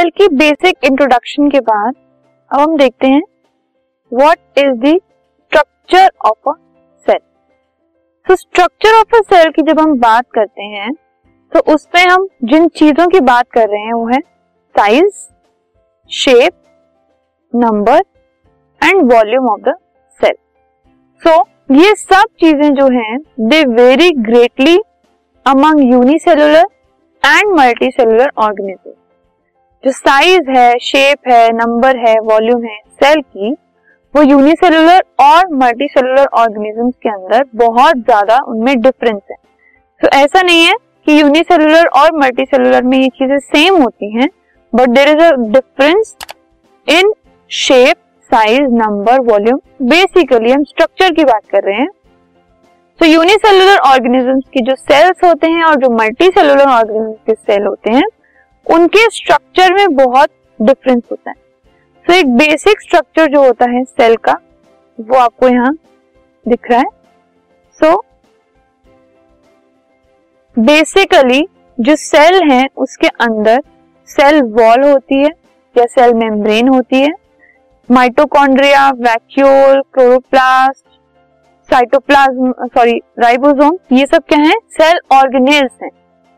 Cell की basic introduction के बाद, अब हम देखते हैं what is the structure of a cell तो स्ट्रक्चर ऑफ़ अ सेल की जब हम बात करते हैं तो उसमें हम जिन चीज़ों की बात कर रहे हैं, वो है size shape number and volume of the cell so ये सब चीज़ें जो हैं they vary greatly among unicellular and multicellular organism जो साइज़ है शेप है नंबर है वॉल्यूम है सेल की वो यूनिसेलुलर और मल्टी सेलुलर ऑर्गेनिजम्स के अंदर बहुत ज़्यादा उनमें डिफरेंस है। तो so, ऐसा नहीं है कि यूनिसेलुलर और मल्टी सेलुलर में ये चीज़ें सेम होती हैं but there is a difference in shape size number volume basically हम स्ट्रक्चर की बात कर रहे हैं। तो यूनिसेलुलर ऑर्गेनिजम्स की जो सेल्स होते हैं और जो मल्टी सेलुलर ऑर्गेनिजम्स के सेल होते हैं उनके स्ट्रक्चर में बहुत डिफरेंस होता है। तो एक बेसिक स्ट्रक्चर जो होता है सेल का वो आपको यहाँ दिख रहा है। सो so, बेसिकली जो सेल है उसके अंदर सेल वॉल होती है या सेल मेम्ब्रेन होती है। Mitochondria vacuole chloroplast cytoplasm sorry ribosome ये सब क्या है? सेल ऑर्गेनेल्स हैं।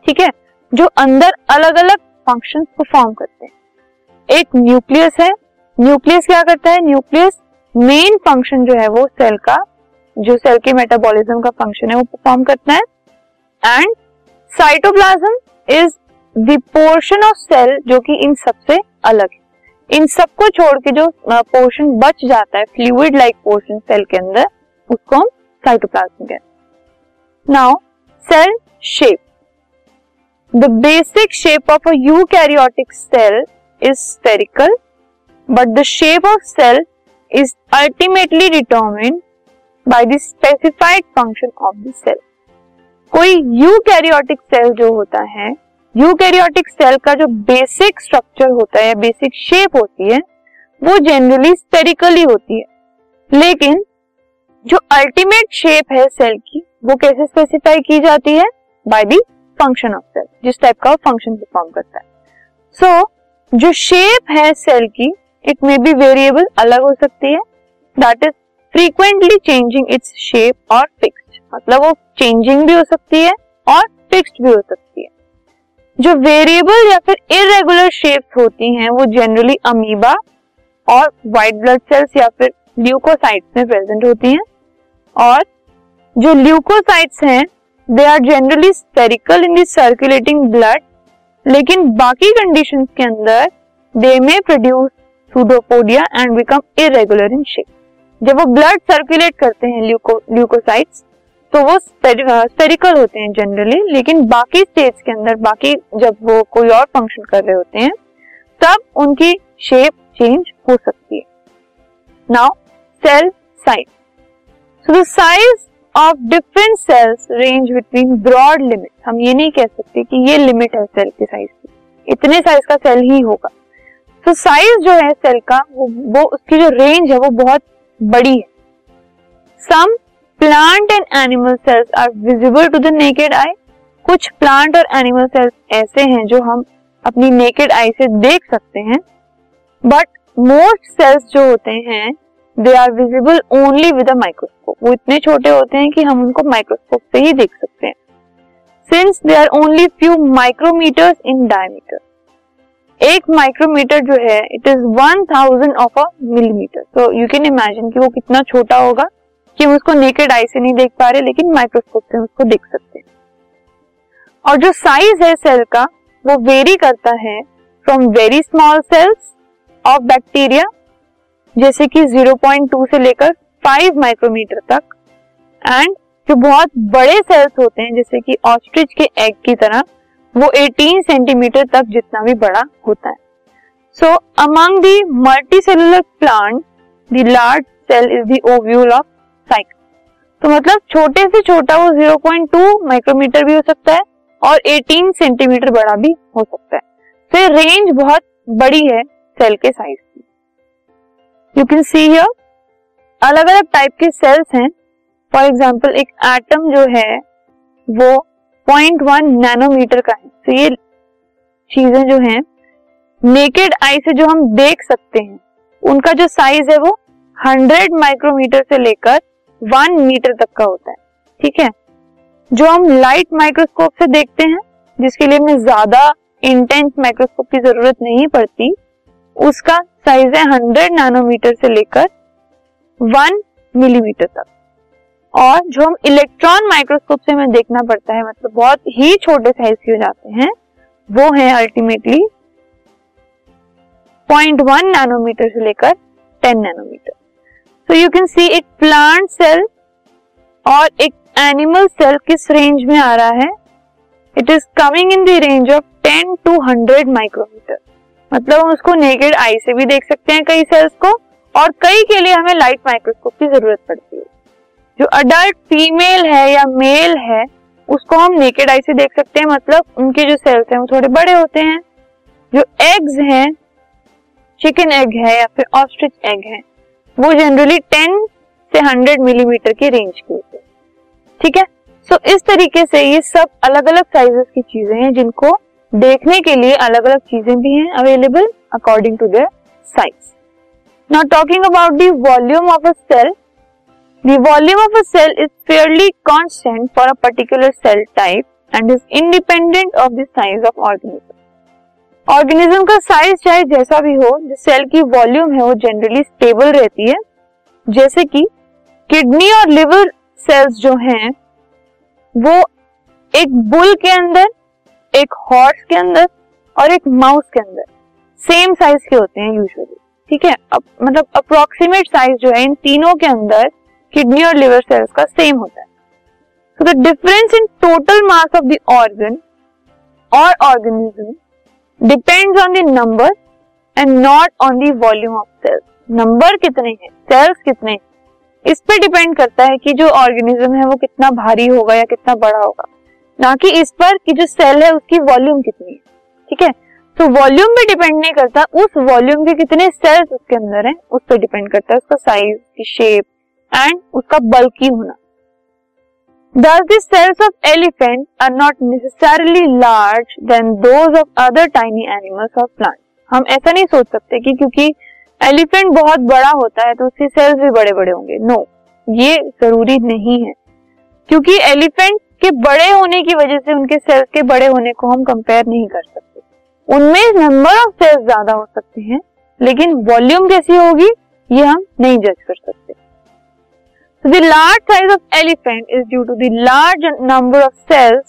ठीक है? जो अंदर अलग अलग फ़ंक्शंस परफॉर्म करते हैं। एक न्यूक्लियस है। न्यूक्लियस क्या करता है? न्यूक्लियस मेन फ़ंक्शन जो है वो सेल का, जो सेल के मेटाबॉलिज्म का फ़ंक्शन है, वो परफॉर्म करता है। And cytoplasm is the portion of cell जो कि इन सबसे अलग है। इन सबको छोड़ के जो पोर्शन बच जाता है फ्लूइड लाइक पोर्शन सेल के अंदर, उसको हम साइटोप्लाज्म कहते हैं। Now cell shape the basic shape of a eukaryotic cell is spherical but the shape of cell is ultimately determine by the specified function of the cell कोई eukaryotic cell जो होता है यूकैरियोटिक सेल का जो basic structure होता है basic shape होती है, वो जनरली स्पेरिकली होती है. लेकिन जो अल्टीमेट शेप है सेल की, वो कैसे स्पेसिफाई की जाती है? By the function of cell जिस टाइप का फ़ंक्शन परफॉर्म करता है। सो so, जो शेप है सेल की इट मे बी वेरिएबल अलग हो सकती है। That is frequently changing its shape और फिक्स्ड मतलब वो चेंजिंग भी हो सकती है और फिक्स्ड भी हो सकती है। जो वेरिएबल या फिर इरेगुलर शेप्स होती हैं वो जनरली अमीबा और व्हाइट ब्लड सेल्स या फिर ल्यूकोसाइट्स में प्रेजेंट होती हैं। और जो ल्यूकोसाइट्स हैं they are generally spherical in circulating blood लेकिन बाकी कंडीशन के अंदर they may produce pseudopodia and become irregular in shape जब वो ब्लड सर्कुलेट करते हैं ल्यूको ल्यूकोसाइट्स तो वो स्पेरिकल होते हैं जनरली लेकिन बाकी स्टेज के अंदर, बाकी जब वो कोई और फ़ंक्शन कर रहे होते हैं, तब उनकी शेप चेंज हो सकती है। Now cell size so the size of different cells range between broad limit हम ये नहीं कह सकते कि ये लिमिट है सेल की साइज़ की। इतने साइज़ का सेल ही होगा। तो साइज़ जो है सेल का, वो वो उसकी जो रेंज है वो बहुत बड़ी है। Some plant and animal cells are visible to the naked eye कुछ प्लांट और एनिमल सेल्स ऐसे हैं जो हम अपनी नेकेड आई से देख सकते हैं। बट मोस्ट सेल्स जो होते हैं they are visible only with microscope वो इतने छोटे होते हैं कि हम उनको माइक्रोस्कोप से ही देख सकते हैं। Since they are only few micrometers in diameter एक माइक्रोमीटर जो है it is one thousand of a millimeter तो यू कैन इमेजिन कि वो कितना छोटा होगा कि हम उसको नेकेड आई से नहीं देख पा रहे, लेकिन माइक्रोस्कोप से उसको देख सकते हैं। और जो साइज़ है सेल का, वो वेरी करता है from very small cells of bacteria जैसे कि 0.2 से लेकर 5 माइक्रोमीटर तक। एंड जो बहुत बड़े सेल्स होते हैं, जैसे कि ऑस्ट्रिच के एग की तरह, वो 18 सेंटीमीटर तक जितना भी बड़ा होता है। So among the multicellular plant the large cell is the ovule of cycle तो मतलब छोटे से छोटा वो 0.2 माइक्रोमीटर भी हो सकता है और 18 सेंटीमीटर बड़ा भी हो सकता है। तो ये रेंज बहुत बड़ी है सेल के size you can see here अलग अलग टाइप के सेल्स हैं। फॉर एग्ज़ाम्पल एक एटम जो है, वो पॉइंट वन नैनोमीटर का है। तो ये चीज़ें जो हैं नेकेड आई से जो हम देख सकते हैं, उनका जो साइज़ है वो 100 माइक्रोमीटर से लेकर 1 मीटर तक का होता है। ठीक है? जो हम लाइट माइक्रोस्कोप से देखते हैं, जिसके लिए हमें ज़्यादा इंटेंस माइक्रोस्कोप की ज़रूरत नहीं पड़ती उसका साइज़ है 100 नैनोमीटर से लेकर वन मिलीमीटर तक। और जो हम इलेक्ट्रॉन माइक्रोस्कोप से हमें देखना पड़ता है मतलब बहुत ही छोटे साइज़ के हो जाते हैं, वो है अल्टीमेटली पॉइंट वन नैनोमीटर से लेकर ten nanometer so you can see एक प्लांट सेल और एक एनिमल सेल किस रेंज में आ रहा है? It is coming in the range of ten to hundred micrometer मतलब हम उसको नेकेड आई से भी देख सकते हैं कई सेल्स को और कई के लिए हमें लाइट माइक्रोस्कोप की ज़रूरत पड़ती है। जो अडल्ट फीमेल है या मेल है उसको हम नेकेड आई से देख सकते हैं मतलब उनके जो सेल्स हैं वो थोड़े बड़े होते हैं। जो एग्स हैं चिकन एग है या फिर ऑस्ट्रिच एग है वो जनरली 10 से 100 मिलीमीटर के रेंज के होते हैं। ठीक है? सो so, इस तरीके से ये सब अलग अलग साइजेस की चीज़ें हैं जिनको देखने के लिए अलग अलग चीज़ें भी हैं available according to their size now talking about the volume of a cell The volume of a cell is fairly constant for a particular cell type and is independent of the size of organism. Organism का size चाहे जैसा भी हो, जो cell की volume है, वो generally stable रहती है जैसे कि किडनी और लिवर सेल्स जो हैं, वो एक बुल के अंदर एक हॉर्स के अंदर और एक माउस के अंदर। सेम साइज़ के होते हैं यूजुअली ठीक है? अब मतलब अप्रोक्सीमेट साइज़ जो है, इन तीनों के अंदर किडनी और लिवर सेल्स का सेम होता है। So the difference in total mass of the organ और organism depends on the number and not on the volume of cells number कितने हैं? सेल्स कितने हैं? इस पे डिपेंड करता है कि जो ऑर्गेनिज्म है, वो कितना भारी होगा या कितना बड़ा होगा। ना कि इस पर कि जो सेल है उसकी वॉल्यूम कितनी है ठीक है? तो वॉल्यूम पे डिपेंड नहीं करता उस वॉल्यूम के कितने सेल्स उसके अंदर हैं उस पर डिपेंड करता है उसका साइज़ की शेप एंड उसका बल्कि होना। Thus, the cells of elephant are not necessarily large than those of other tiny animals or plants. हम ऐसा नहीं सोच सकते कि क्योंकि एलिफेंट बहुत बड़ा होता है तो उसके सेल्स भी बड़े बड़े होंगे। नो no, ये ज़रूरी नहीं है। क्योंकि एलिफेंट के बड़े होने की वजह से उनके सेल्स के बड़े होने को हम कंपेयर नहीं कर सकते। उनमें नंबर ऑफ़ सेल्स ज़्यादा हो सकते हैं, लेकिन वॉल्यूम कैसी होगी, ये हम नहीं जज कर सकते। So, the large size of elephant is due to the large number of cells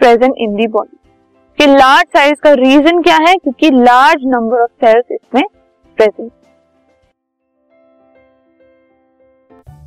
present. कि लार्ज साइज़ का रीजन क्या है? क्योंकि लार्ज नंबर ऑफ़ सेल्स इसमें present